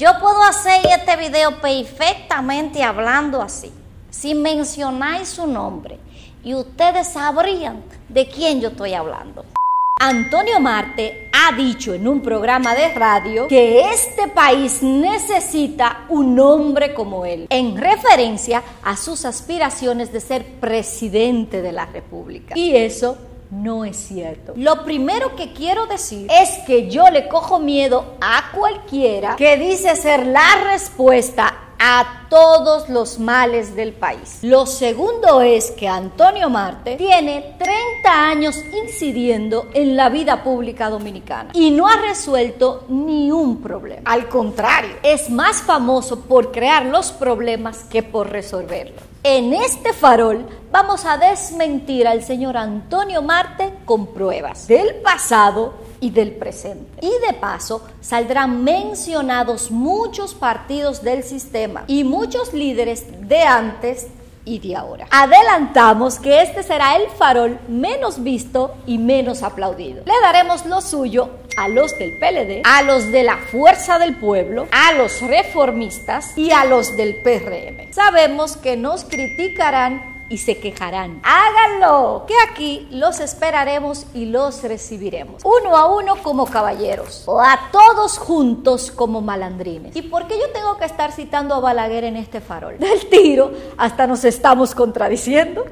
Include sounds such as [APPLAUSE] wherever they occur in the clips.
Yo puedo hacer este video perfectamente hablando así, sin mencionar su nombre, y ustedes sabrían de quién yo estoy hablando. Antonio Marte ha dicho en un programa de radio que este país necesita un hombre como él, en referencia a sus aspiraciones de ser presidente de la República. Y eso no es cierto. Lo primero que quiero decir es que yo le cojo miedo a cualquiera que dice ser la respuesta a todos los males del país. Lo segundo es que Antonio Marte tiene 30 años incidiendo en la vida pública dominicana y no ha resuelto ni un problema. Al contrario, es más famoso por crear los problemas que por resolverlos. En este farol vamos a desmentir al señor Antonio Marte con pruebas del pasado y del presente. Y de paso saldrán mencionados muchos partidos del sistema y muchos líderes de antes y de ahora. Adelantamos que este será el farol menos visto y menos aplaudido. Le daremos lo suyo a los del PLD, a los de la Fuerza del Pueblo, a los reformistas y a los del PRM. Sabemos que nos criticarán y se quejarán. Háganlo, que aquí los esperaremos y los recibiremos. Uno a uno como caballeros o a todos juntos como malandrines. ¿Y por qué yo tengo que estar citando a Balaguer en este farol? Del tiro hasta nos estamos contradiciendo.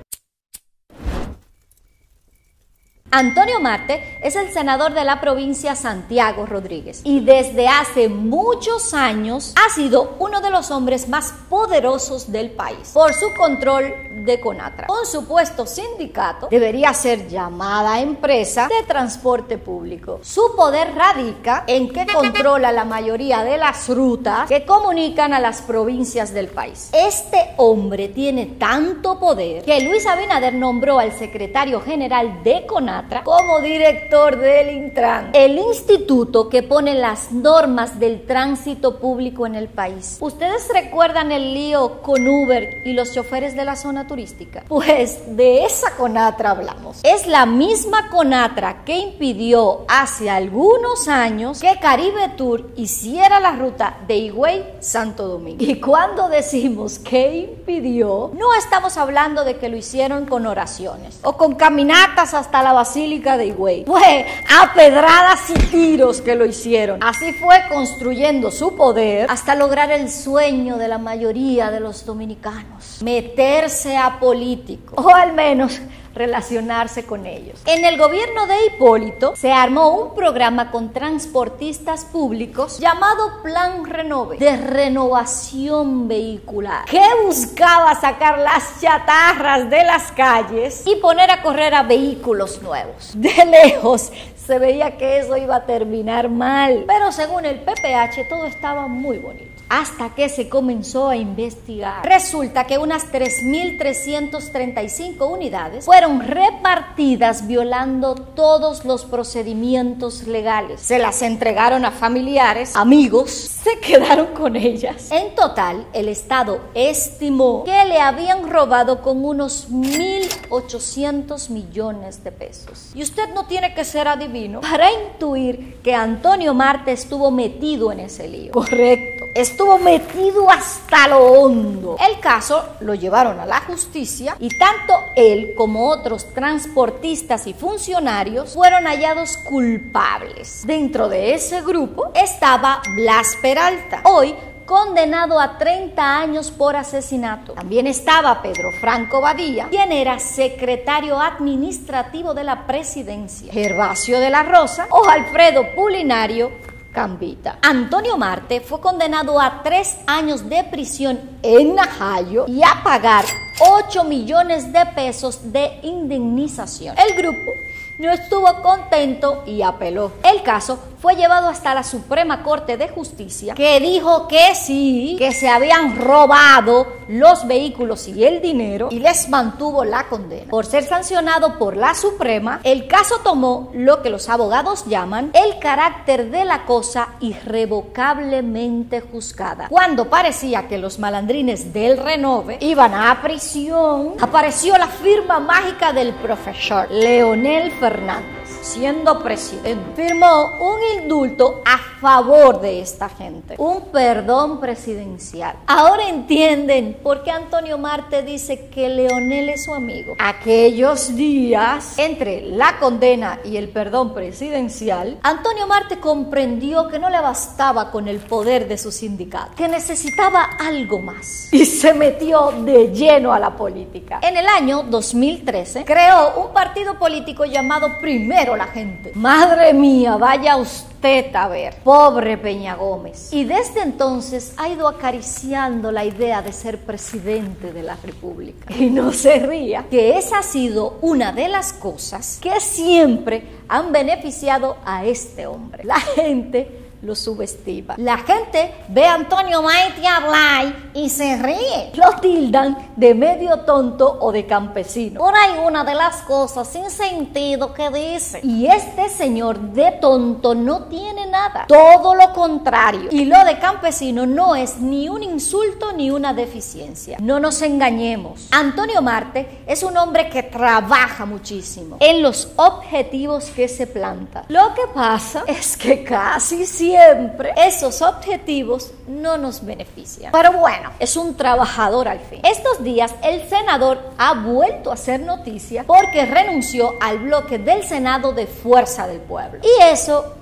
Antonio Marte es el senador de la provincia Santiago Rodríguez y desde hace muchos años ha sido uno de los hombres más poderosos del país por su control de Conatra. Con su puesto sindicato debería ser llamada empresa de transporte público. Su poder radica en que controla la mayoría de las rutas que comunican a las provincias del país. Este hombre tiene tanto poder que Luis Abinader nombró al secretario general de Conatra como director del Intran, el instituto que pone las normas del tránsito público en el país. ¿Ustedes recuerdan el lío con Uber y los choferes de la zona turística? Pues de esa Conatra hablamos. Es la misma Conatra que impidió hace algunos años que Caribe Tour hiciera la ruta de Higüey Santo Domingo. Y cuando decimos que impidió, no estamos hablando de que lo hicieron con oraciones o con caminatas hasta la Basílica de Higüey. Fue a pedradas y tiros que lo hicieron. Así fue construyendo su poder hasta lograr el sueño de la mayoría de los dominicanos. Meterse a político. O al menos relacionarse con ellos. En el gobierno de Hipólito se armó un programa con transportistas públicos llamado Plan Renove, de renovación vehicular, que buscaba sacar las chatarras de las calles y poner a correr a vehículos nuevos. [LAUGHS] De lejos se veía que eso iba a terminar mal, pero según el PPH todo estaba muy bonito hasta que se comenzó a investigar. Resulta que unas 3.335 unidades fueron repartidas violando todos los procedimientos legales. Se las entregaron a familiares, amigos, se quedaron con ellas. En total, el Estado estimó que le habían robado con unos 1.800 millones de pesos. Y usted no tiene que ser adivino para intuir que Antonio Marte estuvo metido en ese lío. Correcto estuvo metido hasta lo hondo. El caso lo llevaron a la justicia y tanto él como otros transportistas y funcionarios fueron hallados culpables. Dentro de ese grupo estaba Blas Peralta, hoy condenado a 30 años por asesinato. También estaba Pedro Franco Badía, quien era secretario administrativo de la presidencia, Gervasio de la Rosa o Alfredo Pulinario Cambita. Antonio Marte fue condenado a tres años de prisión en Najayo y a pagar 8 millones de pesos de indemnización. El grupo no estuvo contento y apeló. El caso fue llevado hasta la Suprema Corte de Justicia, que dijo que sí, que se habían robado los vehículos y el dinero y les mantuvo la condena. Por ser sancionado por la Suprema, el caso tomó lo que los abogados llaman el carácter de la cosa irrevocablemente juzgada. Cuando parecía que los malandrines del Renove iban a prisión, apareció la firma mágica del profesor Leonel Fernando. Siendo presidente, firmó un indulto a favor de esta gente, un perdón presidencial. Ahora entienden por qué Antonio Marte dice que Leonel es su amigo. Aquellos días, entre la condena y el perdón presidencial, Antonio Marte comprendió que no le bastaba con el poder de su sindicato, que necesitaba algo más y se metió de lleno a la política. En el año 2013 creó un partido político llamado La Gente. Madre mía, vaya usted a ver, pobre Peña Gómez. Y desde entonces ha ido acariciando la idea de ser presidente de la República. Y no se ría, que esa ha sido una de las cosas que siempre han beneficiado a este hombre. La gente lo subestima. La gente ve a Antonio Maite hablar y se ríe. Lo tildan de medio tonto o de campesino. Por ahí una de las cosas sin sentido que dice. Y este señor de tonto no tiene nada. Todo lo contrario. Y lo de campesino no es ni un insulto ni una deficiencia. No nos engañemos. Antonio Marte es un hombre que trabaja muchísimo en los objetivos que se planta. Lo que pasa es que casi siempre siempre esos objetivos no nos benefician. Pero bueno, es un trabajador al fin. Estos días el senador ha vuelto a hacer noticia porque renunció al bloque del Senado de Fuerza del Pueblo. Y eso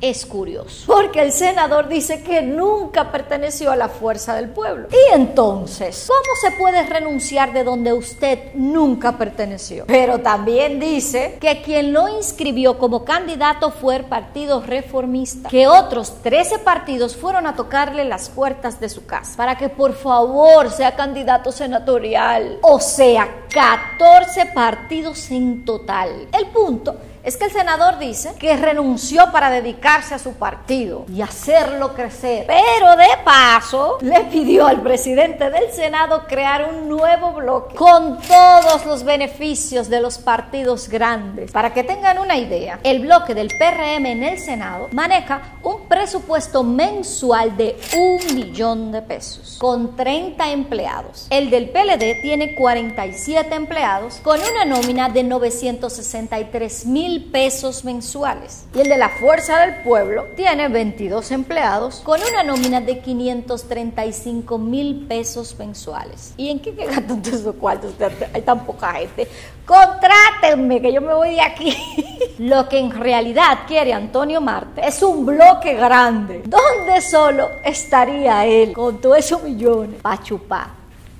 es curioso, porque el senador dice que nunca perteneció a la fuerza del pueblo. Y entonces, ¿cómo se puede renunciar de donde usted nunca perteneció? Pero también dice que quien lo inscribió como candidato fue el Partido Reformista, que otros 13 partidos fueron a tocarle las puertas de su casa para que por favor sea candidato senatorial. O sea, 14 partidos en total. El punto es que el senador dice que renunció para dedicarse a su partido y hacerlo crecer. Pero de paso le pidió al presidente del Senado crear un nuevo bloque con todos los beneficios de los partidos grandes. Para que tengan una idea, el bloque del PRM en el Senado maneja un presupuesto mensual de un millón de pesos con 30 empleados. El del PLD tiene 47 empleados con una nómina de 963 mil pesos mensuales. Y el de la Fuerza del Pueblo tiene 22 empleados con una nómina de 535 mil pesos mensuales. ¿Y en qué gastan todos esos cuartos? Hay tan poca gente. Contrátenme, que yo me voy de aquí. [LAUGHS] Lo que en realidad quiere Antonio Marte es un bloque grande, donde solo estaría él con todos esos millones para chupar.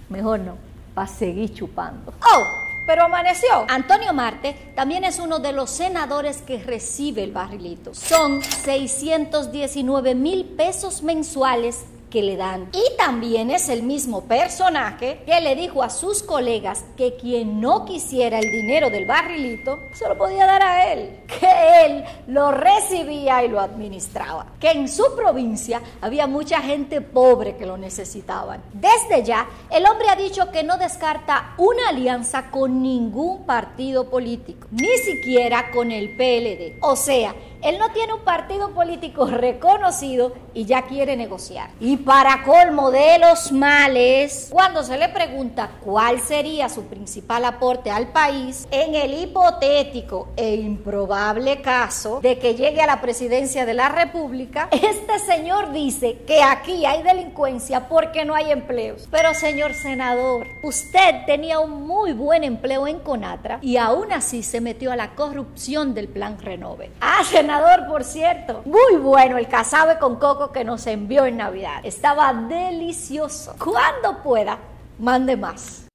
Mejor no, para seguir chupando. ¡Oh! Pero amaneció. Antonio Marte también es uno de los senadores que recibe el barrilito. Son 619 mil pesos mensuales que le dan. Y también es el mismo personaje que le dijo a sus colegas que quien no quisiera el dinero del barrilito se lo podía dar a él, que él lo recibía y lo administraba, que en su provincia había mucha gente pobre que lo necesitaban. Desde ya, el hombre ha dicho que no descarta una alianza con ningún partido político, ni siquiera con el PLD. O sea, él no tiene un partido político reconocido y ya quiere negociar. Y para colmo de los males, cuando se le pregunta cuál sería su principal aporte al país, en el hipotético e improbable caso de que llegue a la presidencia de la República, este señor dice que aquí hay delincuencia porque no hay empleos. Pero señor senador, usted tenía un muy buen empleo en Conatra y aún así se metió a la corrupción del plan Renove. Ah, senador por cierto. Muy bueno el casabe con coco que nos envió en Navidad. Estaba delicioso. Cuando pueda, mande más.